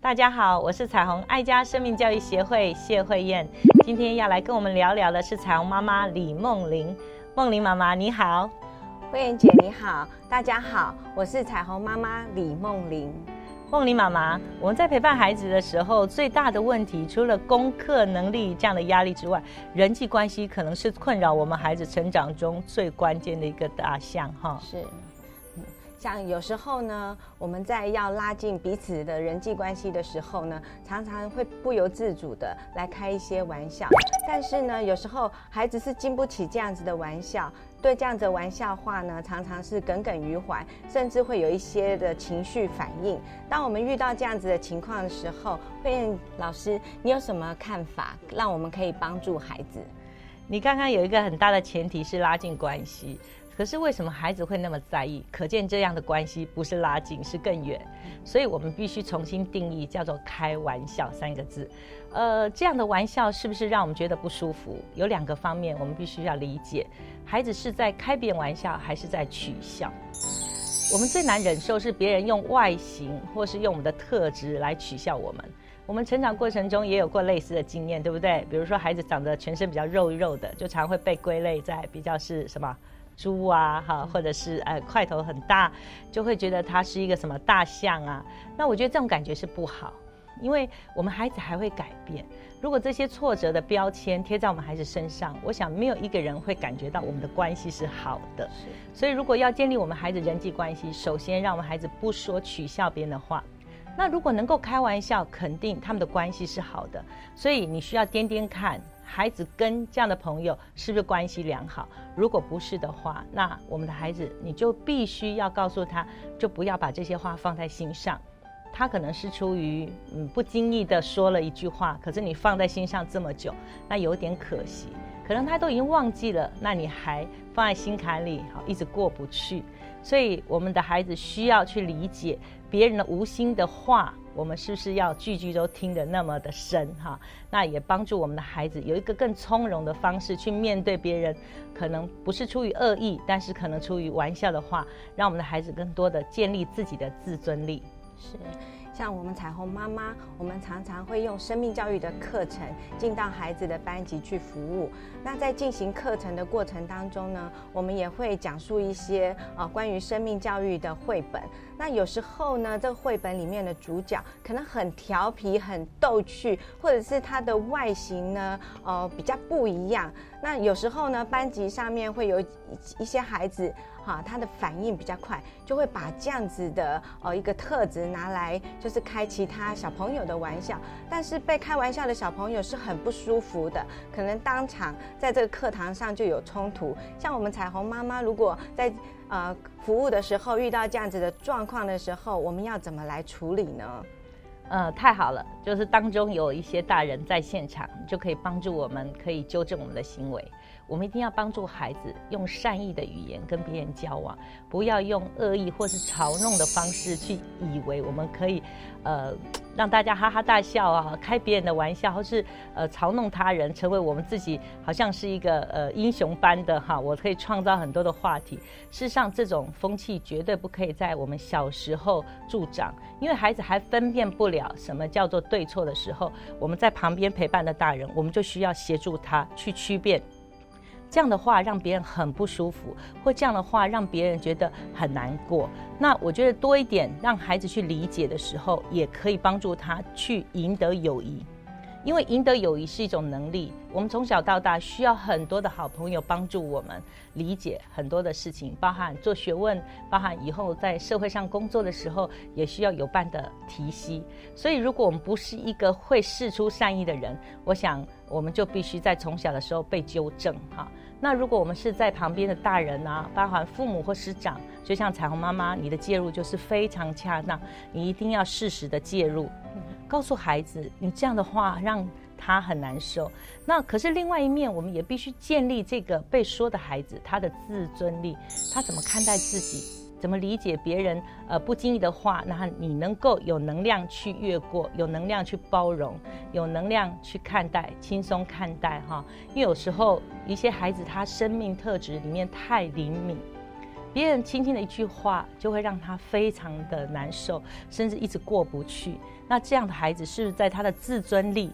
大家好，我是彩虹爱家生命教育协会谢慧燕，今天要来跟我们聊聊的是彩虹妈妈李梦玲。梦玲妈妈你好，慧燕姐你好，大家好，我是彩虹妈妈李梦玲。梦玲妈妈，我们在陪伴孩子的时候，最大的问题除了功课能力这样的压力之外，人际关系可能是困扰我们孩子成长中最关键的一个大项哈。是。像有时候呢，我们在要拉近彼此的人际关系的时候呢，常常会不由自主的来开一些玩笑。但是呢，有时候孩子是经不起这样子的玩笑，对这样子的玩笑话呢，常常是耿耿于怀，甚至会有一些的情绪反应。当我们遇到这样子的情况的时候，慧燕老师，你有什么看法，让我们可以帮助孩子？你刚刚有一个很大的前提是拉近关系。可是为什么孩子会那么在意？可见这样的关系不是拉近，是更远。所以我们必须重新定义，叫做“开玩笑”三个字。呃，这样的玩笑是不是让我们觉得不舒服？有两个方面，我们必须要理解：孩子是在开别人玩笑，还是在取笑？我们最难忍受是别人用外形或是用我们的特质来取笑我们。我们成长过程中也有过类似的经验，对不对？比如说孩子长得全身比较肉肉的，就常会被归类在比较是什么？猪啊，哈，或者是呃块头很大，就会觉得它是一个什么大象啊？那我觉得这种感觉是不好，因为我们孩子还会改变。如果这些挫折的标签贴在我们孩子身上，我想没有一个人会感觉到我们的关系是好的。所以如果要建立我们孩子人际关系，首先让我们孩子不说取笑别人的话。那如果能够开玩笑，肯定他们的关系是好的。所以你需要掂掂看。孩子跟这样的朋友是不是关系良好？如果不是的话，那我们的孩子你就必须要告诉他，就不要把这些话放在心上。他可能是出于嗯不经意的说了一句话，可是你放在心上这么久，那有点可惜。可能他都已经忘记了，那你还放在心坎里，好一直过不去。所以我们的孩子需要去理解别人的无心的话。我们是不是要句句都听得那么的深哈？那也帮助我们的孩子有一个更从容的方式去面对别人，可能不是出于恶意，但是可能出于玩笑的话，让我们的孩子更多的建立自己的自尊力。是。像我们彩虹妈妈，我们常常会用生命教育的课程进到孩子的班级去服务。那在进行课程的过程当中呢，我们也会讲述一些啊关于生命教育的绘本。那有时候呢，这个绘本里面的主角可能很调皮、很逗趣，或者是他的外形呢，呃比较不一样。那有时候呢，班级上面会有一些孩子。哈，他的反应比较快，就会把这样子的呃一个特质拿来，就是开其他小朋友的玩笑。但是被开玩笑的小朋友是很不舒服的，可能当场在这个课堂上就有冲突。像我们彩虹妈妈，如果在呃服务的时候遇到这样子的状况的时候，我们要怎么来处理呢？呃，太好了，就是当中有一些大人在现场，就可以帮助我们，可以纠正我们的行为。我们一定要帮助孩子用善意的语言跟别人交往，不要用恶意或是嘲弄的方式去以为我们可以，呃，让大家哈哈大笑啊，开别人的玩笑，或是呃嘲弄他人，成为我们自己好像是一个呃英雄般的哈，我可以创造很多的话题。事实上，这种风气绝对不可以在我们小时候助长，因为孩子还分辨不了什么叫做对错的时候，我们在旁边陪伴的大人，我们就需要协助他去区辨。这样的话让别人很不舒服，或这样的话让别人觉得很难过。那我觉得多一点让孩子去理解的时候，也可以帮助他去赢得友谊。因为赢得友谊是一种能力，我们从小到大需要很多的好朋友帮助我们理解很多的事情，包含做学问，包含以后在社会上工作的时候也需要有伴的提携。所以，如果我们不是一个会事出善意的人，我想我们就必须在从小的时候被纠正哈。那如果我们是在旁边的大人啊，包含父母或师长，就像彩虹妈妈，你的介入就是非常恰当，你一定要适时的介入。告诉孩子，你这样的话让他很难受。那可是另外一面，我们也必须建立这个被说的孩子他的自尊力，他怎么看待自己，怎么理解别人呃不经意的话，然后你能够有能量去越过，有能量去包容，有能量去看待，轻松看待哈。因为有时候一些孩子他生命特质里面太灵敏，别人轻轻的一句话就会让他非常的难受，甚至一直过不去。那这样的孩子是不是在他的自尊力？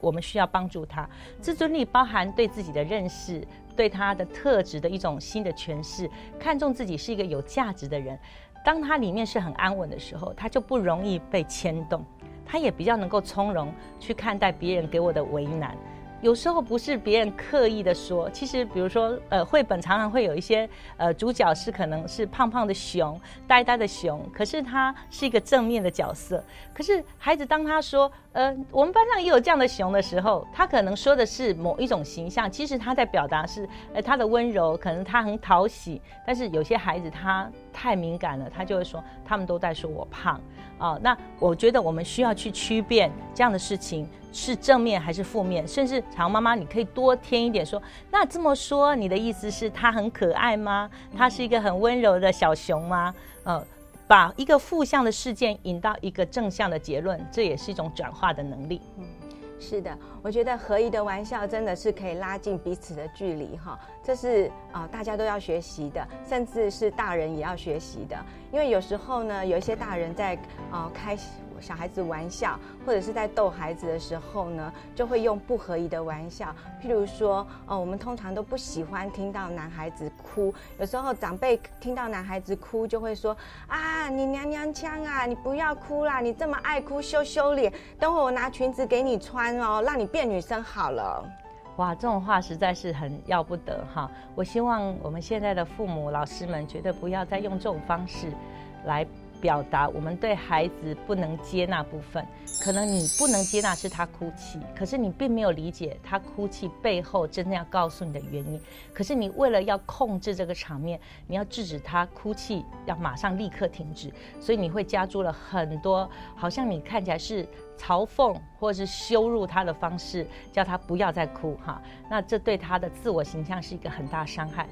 我们需要帮助他，自尊力包含对自己的认识，对他的特质的一种新的诠释，看重自己是一个有价值的人。当他里面是很安稳的时候，他就不容易被牵动，他也比较能够从容去看待别人给我的为难。有时候不是别人刻意的说，其实比如说，呃，绘本常常会有一些呃主角是可能是胖胖的熊、呆呆的熊，可是他是一个正面的角色。可是孩子当他说，呃，我们班上也有这样的熊的时候，他可能说的是某一种形象，其实他在表达是，呃，他的温柔，可能他很讨喜。但是有些孩子他太敏感了，他就会说，他们都在说我胖。啊，那我觉得我们需要去区辨这样的事情是正面还是负面，甚至常妈妈，你可以多添一点说，那这么说，你的意思是他很可爱吗？他是一个很温柔的小熊吗？呃，把一个负向的事件引到一个正向的结论，这也是一种转化的能力。嗯，是的，我觉得合宜的玩笑真的是可以拉近彼此的距离哈，这是啊大家都要学习的，甚至是大人也要学习的。因为有时候呢，有一些大人在啊开小孩子玩笑，或者是在逗孩子的时候呢，就会用不合宜的玩笑。譬如说，哦，我们通常都不喜欢听到男孩子哭。有时候长辈听到男孩子哭，就会说：“啊，你娘娘腔啊，你不要哭啦，你这么爱哭，羞羞脸。等会我拿裙子给你穿哦，让你变女生好了。”哇，这种话实在是很要不得哈！我希望我们现在的父母、老师们，绝对不要再用这种方式来。表达我们对孩子不能接纳部分，可能你不能接纳是他哭泣，可是你并没有理解他哭泣背后真正要告诉你的原因。可是你为了要控制这个场面，你要制止他哭泣，要马上立刻停止，所以你会加注了很多，好像你看起来是嘲讽或者是羞辱他的方式，叫他不要再哭哈。那这对他的自我形象是一个很大伤害。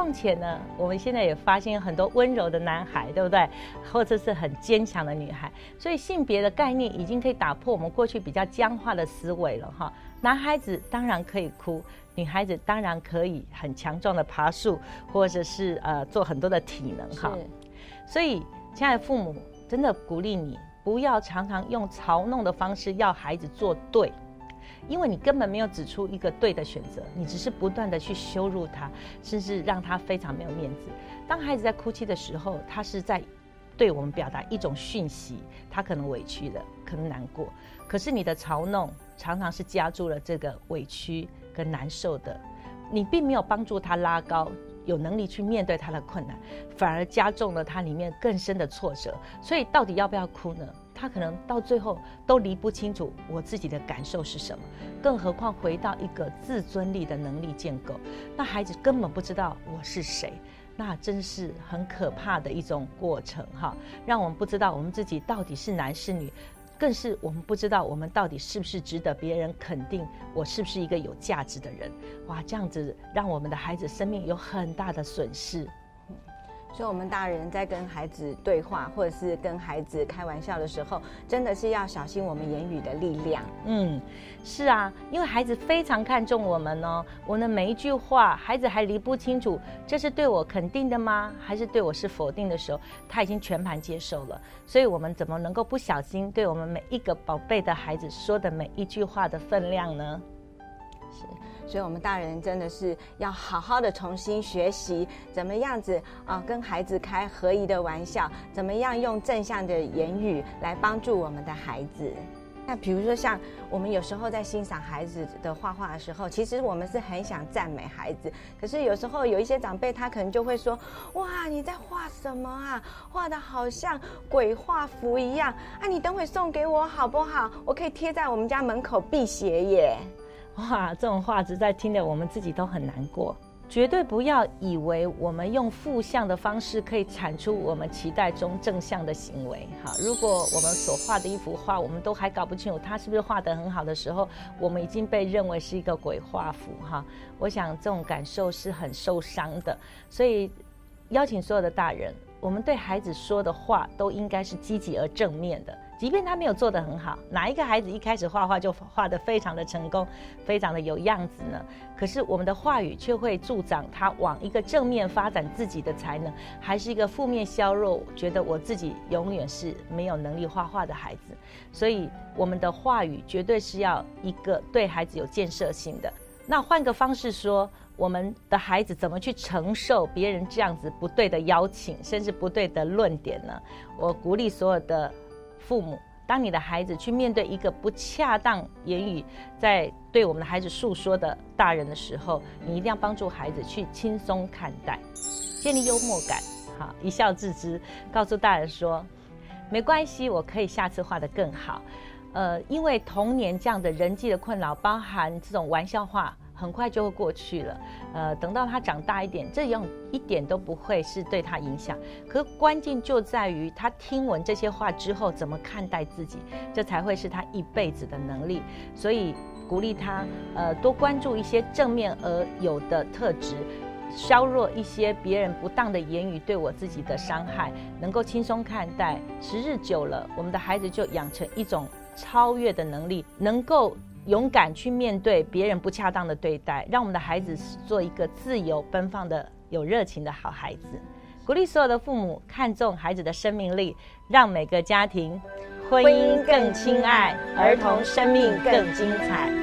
况且呢，我们现在也发现很多温柔的男孩，对不对？或者是很坚强的女孩，所以性别的概念已经可以打破我们过去比较僵化的思维了哈。男孩子当然可以哭，女孩子当然可以很强壮的爬树，或者是呃做很多的体能哈。所以，亲爱的父母，真的鼓励你不要常常用嘲弄的方式要孩子做对。因为你根本没有指出一个对的选择，你只是不断的去羞辱他，甚至让他非常没有面子。当孩子在哭泣的时候，他是在对我们表达一种讯息，他可能委屈了，可能难过。可是你的嘲弄常常是加注了这个委屈跟难受的，你并没有帮助他拉高有能力去面对他的困难，反而加重了他里面更深的挫折。所以到底要不要哭呢？他可能到最后都离不清楚我自己的感受是什么，更何况回到一个自尊力的能力建构，那孩子根本不知道我是谁，那真是很可怕的一种过程哈，让我们不知道我们自己到底是男是女，更是我们不知道我们到底是不是值得别人肯定，我是不是一个有价值的人，哇，这样子让我们的孩子生命有很大的损失。所以，我们大人在跟孩子对话，或者是跟孩子开玩笑的时候，真的是要小心我们言语的力量。嗯，是啊，因为孩子非常看重我们哦。我们的每一句话，孩子还理不清楚，这是对我肯定的吗？还是对我是否定的时候，他已经全盘接受了。所以，我们怎么能够不小心对我们每一个宝贝的孩子说的每一句话的分量呢？是。所以，我们大人真的是要好好的重新学习，怎么样子啊，跟孩子开合宜的玩笑，怎么样用正向的言语来帮助我们的孩子。那比如说，像我们有时候在欣赏孩子的画画的时候，其实我们是很想赞美孩子，可是有时候有一些长辈他可能就会说：“哇，你在画什么啊？画的好像鬼画符一样啊！你等会送给我好不好？我可以贴在我们家门口辟邪耶。”哇，这种话实在听的我们自己都很难过。绝对不要以为我们用负向的方式可以产出我们期待中正向的行为。哈，如果我们所画的一幅画，我们都还搞不清楚它是不是画得很好的时候，我们已经被认为是一个鬼画符。哈，我想这种感受是很受伤的。所以。邀请所有的大人，我们对孩子说的话都应该是积极而正面的。即便他没有做得很好，哪一个孩子一开始画画就画得非常的成功，非常的有样子呢？可是我们的话语却会助长他往一个正面发展自己的才能，还是一个负面削弱，觉得我自己永远是没有能力画画的孩子。所以我们的话语绝对是要一个对孩子有建设性的。那换个方式说，我们的孩子怎么去承受别人这样子不对的邀请，甚至不对的论点呢？我鼓励所有的。父母，当你的孩子去面对一个不恰当言语，在对我们的孩子诉说的大人的时候，你一定要帮助孩子去轻松看待，建立幽默感，好，一笑置之，告诉大人说，没关系，我可以下次画得更好。呃，因为童年这样的人际的困扰，包含这种玩笑话。很快就会过去了，呃，等到他长大一点，这样一点都不会是对他影响。可关键就在于他听闻这些话之后怎么看待自己，这才会是他一辈子的能力。所以鼓励他，呃，多关注一些正面而有的特质，削弱一些别人不当的言语对我自己的伤害，能够轻松看待。时日久了，我们的孩子就养成一种超越的能力，能够。勇敢去面对别人不恰当的对待，让我们的孩子做一个自由奔放的、有热情的好孩子。鼓励所有的父母看重孩子的生命力，让每个家庭婚姻更亲爱，儿童生命更精彩。